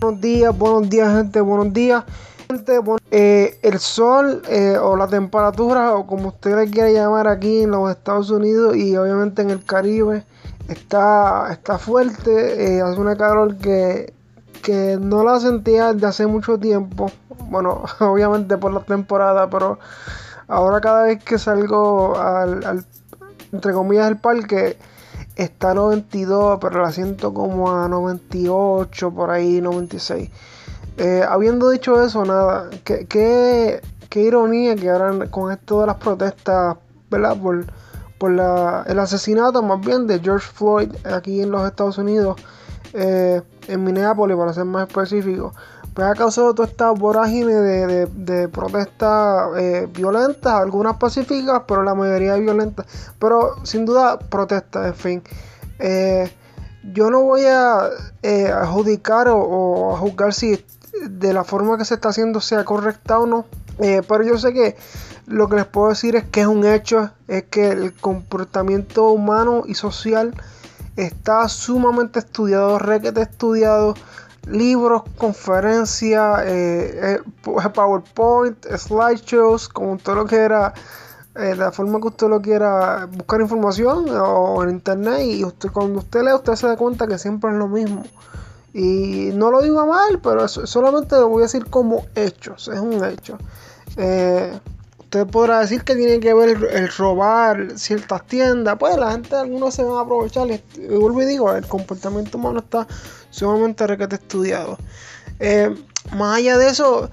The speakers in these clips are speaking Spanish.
Buenos días, buenos días gente, buenos días. Gente, eh, el sol eh, o la temperatura o como usted le quiera llamar aquí en los Estados Unidos y obviamente en el Caribe está, está fuerte, eh, hace una calor que, que no la sentía desde hace mucho tiempo. Bueno, obviamente por la temporada, pero ahora cada vez que salgo al, al entre comillas el parque está a 92, pero la siento como a 98, por ahí 96. Eh, habiendo dicho eso, nada, qué, qué, ironía que ahora con esto de las protestas, ¿verdad? Por, por la, el asesinato más bien de George Floyd aquí en los Estados Unidos, eh, en Minneapolis, para ser más específico, pues ha causado toda esta vorágine de, de, protestas eh, violentas, algunas pacíficas, pero la mayoría violentas. Pero sin duda protestas, en fin. Eh, yo no voy a eh, adjudicar o, a juzgar si de la forma que se está haciendo sea correcta o no. pero yo sé que lo que les puedo decir es que es un hecho, es que el comportamiento humano y social está sumamente estudiado, requete estudiado libros, conferencias, eh, eh, PowerPoint, slideshows, como todo lo que era, eh, la forma que usted lo quiera buscar información o en internet y usted, cuando usted lee usted se da cuenta que siempre es lo mismo. Y no lo digo mal, pero solamente lo voy a decir como hechos, es un hecho. Usted podrá decir que tiene que ver el, robar ciertas tiendas, pues la gente, algunos se van a aprovechar. Y, vuelvo y digo, el comportamiento humano está sumamente requete estudiado. Eh, más allá de eso,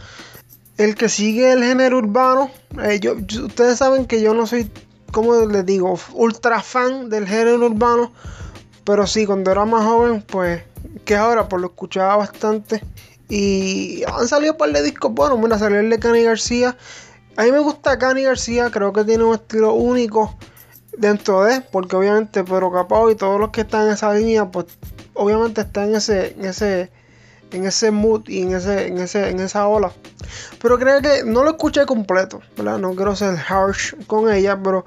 el que sigue el género urbano, eh, yo, ustedes saben que yo no soy, como les digo, ultra fan del género urbano, pero sí, cuando era más joven, pues, que ahora, pues lo escuchaba bastante. Y han salido un par de discos buenos. Mira, salió el de Cani García. A mí me gusta Cani García, creo que tiene un estilo único dentro de, porque obviamente Pedro Capao y todos los que están en esa línea, pues obviamente está en ese, ese, en ese mood y en ese, en ese, en esa ola. Pero creo que no lo escuché completo, ¿verdad? No quiero ser harsh con ella, pero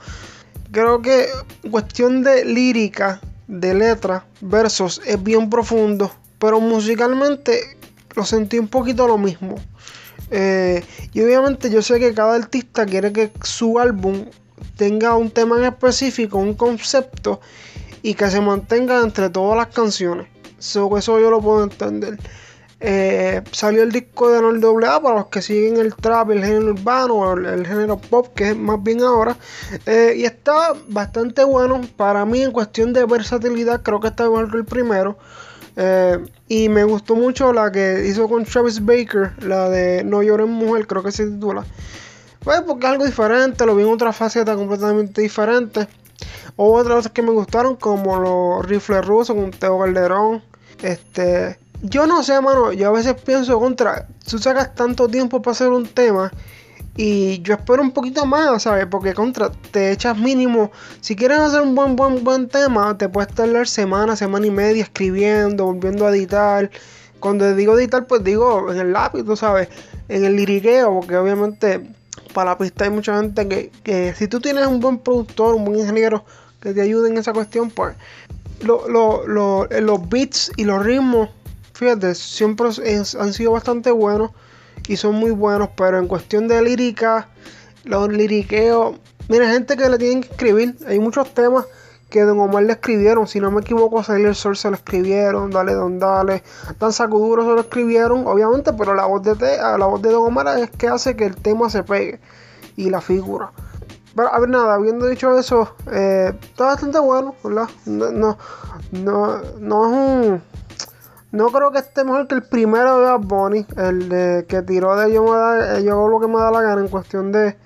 creo que cuestión de lírica, de letra, versos, es bien profundo. Pero musicalmente lo sentí un poquito lo mismo. Eh, y obviamente yo sé que cada artista quiere que su álbum tenga un tema en específico, un concepto y que se mantenga entre todas las canciones. eso yo lo puedo entender. Eh, salió el disco de Anuel AA para los que siguen el trap, el género urbano o el, género pop, que es más bien ahora. Eh, y está bastante bueno. Para mí, en cuestión de versatilidad, creo que está igual que el primero. Eh, y me gustó mucho la que hizo con Travis Baker, la de No llores mujer, creo que se titula. Pues porque es algo diferente, lo vi en otra faceta completamente diferente. Hubo otras cosas que me gustaron, como los rifles rusos con Teo Calderón. Este. Yo no sé, mano. Yo a veces pienso contra. Tú sacas tanto tiempo para hacer un tema. Y yo espero un poquito más, ¿sabes? Porque contra, te echas mínimo. Si quieres hacer un buen, buen, buen tema, te puedes tardar semana, semana y media escribiendo, volviendo a editar. Cuando digo editar, pues digo en el lápiz, tú sabes, en el liriqueo, porque obviamente para la pista hay mucha gente que, que si tú tienes un buen productor, un buen ingeniero que te ayude en esa cuestión, pues eh, los beats y los ritmos, fíjate, siempre han sido bastante buenos y son muy buenos, pero en cuestión de lírica, los liriqueos, mira, gente que le tienen que escribir, hay muchos temas que Don Omar le escribieron, si no me equivoco, Salir Sol se lo escribieron, Dale Don Dale, Tan Sacuduro se lo escribieron, obviamente, pero la voz de, la voz de Don Omar es que hace que el tema se pegue y la figura. Pero, a ver, nada, habiendo dicho eso, eh, está bastante bueno, ¿verdad? No, no, no, es un. No creo que esté mejor que el primero de Bad Bunny, el de que tiró de yo, me da, yo hago lo que me da la gana en cuestión de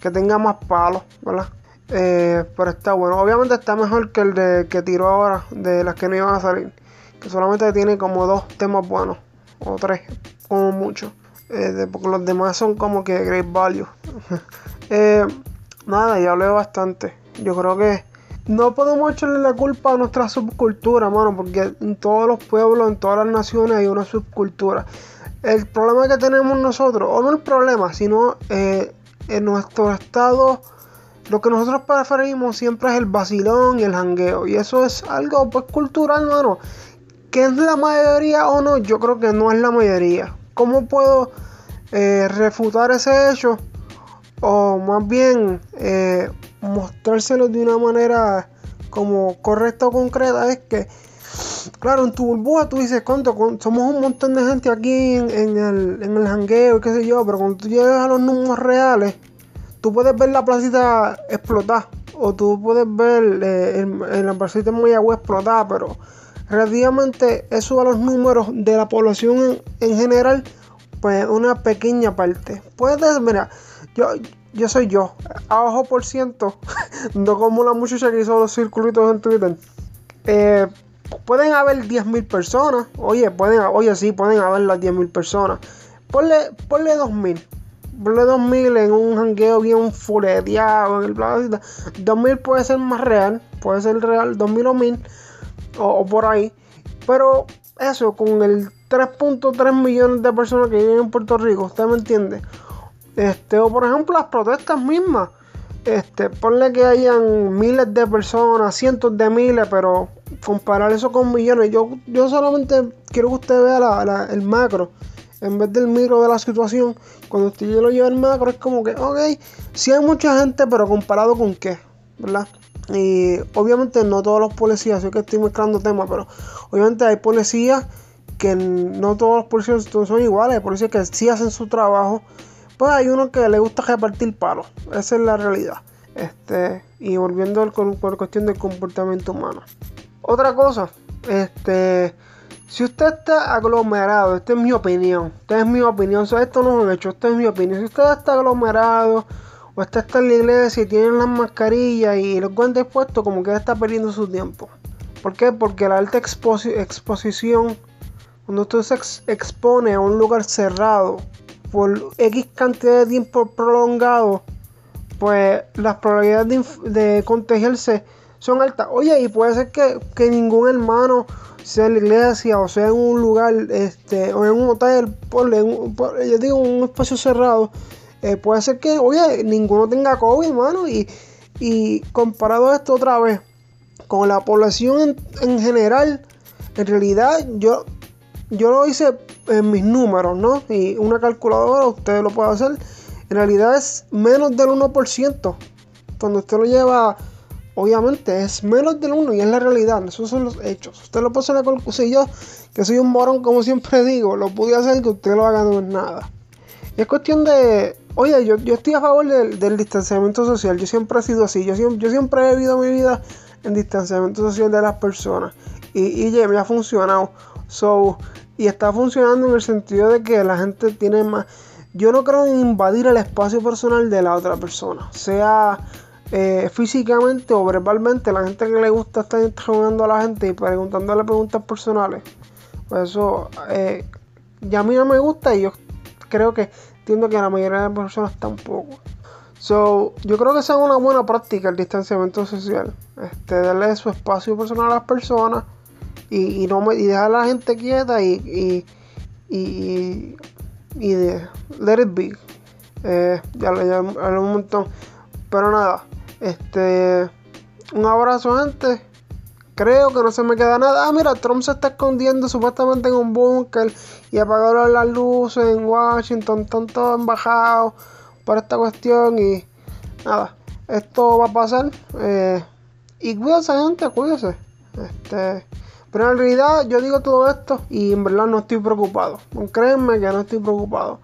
que tenga más palos, ¿verdad? Eh, pero está bueno. Obviamente está mejor que el de que tiró ahora, de las que no iban a salir. Que solamente tiene como dos temas buenos, o tres, como mucho. Eh, porque los demás son como que great value. eh, nada, ya hablé bastante. Yo creo que no podemos echarle la culpa a nuestra subcultura, mano, porque en todos los pueblos, en todas las naciones hay una subcultura. El problema que tenemos nosotros, o no el problema, sino eh, en nuestro estado, lo que nosotros preferimos siempre es el vacilón y el jangueo. Y eso es algo pues cultural, mano ¿qué es la mayoría o no? Yo creo que no es la mayoría. ¿Cómo puedo eh, refutar ese hecho? O más bien eh, mostrárselo de una manera como correcta o concreta. Es que, claro, en tu burbuja tú dices, ¿cuánto? Somos un montón de gente aquí en, el, en el jangueo y qué sé yo. Pero cuando tú llegas a los números reales, tú puedes ver la placita explotar. O tú puedes ver eh, en, la placita de Mayagüez explotar. Pero relativamente eso a los números de la población en, general, pues una pequeña parte. Puedes, mira, yo, yo soy yo, a ojo por ciento, no como la muchacha que hizo los circulitos en Twitter. Eh, pueden haber 10.000 personas, oye, pueden, oye, sí, pueden haber las 10.000 personas. Ponle, ponle 2.000. Ponle 2.000 en un jangueo bien fuleteado, en el 2.000 puede ser más real, puede ser real, 2.000 o 1.000 o, por ahí. Pero eso, con el 3.3 millones de personas que viven en Puerto Rico, ¿usted me entiende? Este, o por ejemplo las protestas mismas. Este, ponle que hayan miles de personas, cientos de miles, pero comparar eso con millones, yo, yo solamente quiero que usted vea el macro, en vez del micro de la situación. Cuando usted lo lleva el macro, es como que, ok, sí hay mucha gente, pero comparado con qué, ¿verdad? Y obviamente no todos los policías, sé que estoy mezclando temas, pero obviamente hay policías que no todos los policías son iguales, hay policías que sí hacen su trabajo, pues hay uno que le gusta repartir palos, esa es la realidad. Este, y volviendo con, la cuestión del comportamiento humano. Otra cosa, este, si usted está aglomerado, esta es mi opinión, esta es mi opinión, esto no es un hecho, esta es mi opinión. Si usted está aglomerado, o está, está en la iglesia y tienen las mascarillas y los guantes puestos, como que está perdiendo su tiempo. ¿Por qué? Porque la alta exposición, cuando usted se expone a un lugar cerrado por X cantidad de tiempo prolongado, pues las probabilidades de, contagiarse son altas. Oye, y puede ser que, ningún hermano sea en la iglesia o sea en un lugar este o en un hotel, por, yo digo un espacio cerrado eh, puede ser que, oye, ninguno tenga COVID, hermano, y, y comparado esto otra vez con la población en, general, en realidad yo, yo lo hice en mis números, ¿no? Y una calculadora, ustedes lo pueden hacer, en realidad es menos del 1%. Cuando usted lo lleva, obviamente es menos del 1 y es la realidad, esos son los hechos. Usted lo puede hacer la si yo, que soy un morón como siempre digo, lo pude hacer que usted lo haga no es nada. Es cuestión de Oye, yo, yo estoy a favor del, distanciamiento social. Yo siempre he sido así. Yo, yo siempre he vivido mi vida en distanciamiento social de las personas. Y, y me ha funcionado. So, y está funcionando en el sentido de que la gente tiene más. Yo no creo en invadir el espacio personal de la otra persona. Sea eh, físicamente o verbalmente. La gente que le gusta estar interrogando a la gente y preguntándole preguntas personales. Pues eso eh, ya a mí no me gusta y yo creo que entiendo que la mayoría de las personas tampoco. So, yo creo que esa es una buena práctica el distanciamiento social. Este, darle su espacio personal a las personas y, no y dejar a la gente quieta y, y, y, de let it be. Eh, ya ya, un montón. Pero nada, este un abrazo gente. Creo que no se me queda nada. Ah, mira, Trump se está escondiendo supuestamente en un búnker y apagaron las luces en Washington. Están todos embajados por esta cuestión y nada, esto va a pasar. Eh, y cuídense, gente, cuídense. Este, pero en realidad yo digo todo esto y en verdad no estoy preocupado. Créanme que no estoy preocupado.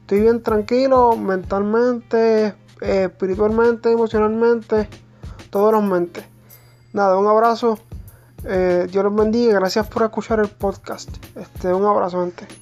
Estoy bien tranquilo mentalmente, eh, espiritualmente, emocionalmente, todos los mentes. Nada, un abrazo. Eh, Dios los bendiga. Gracias por escuchar el podcast. Este, un abrazo, gente.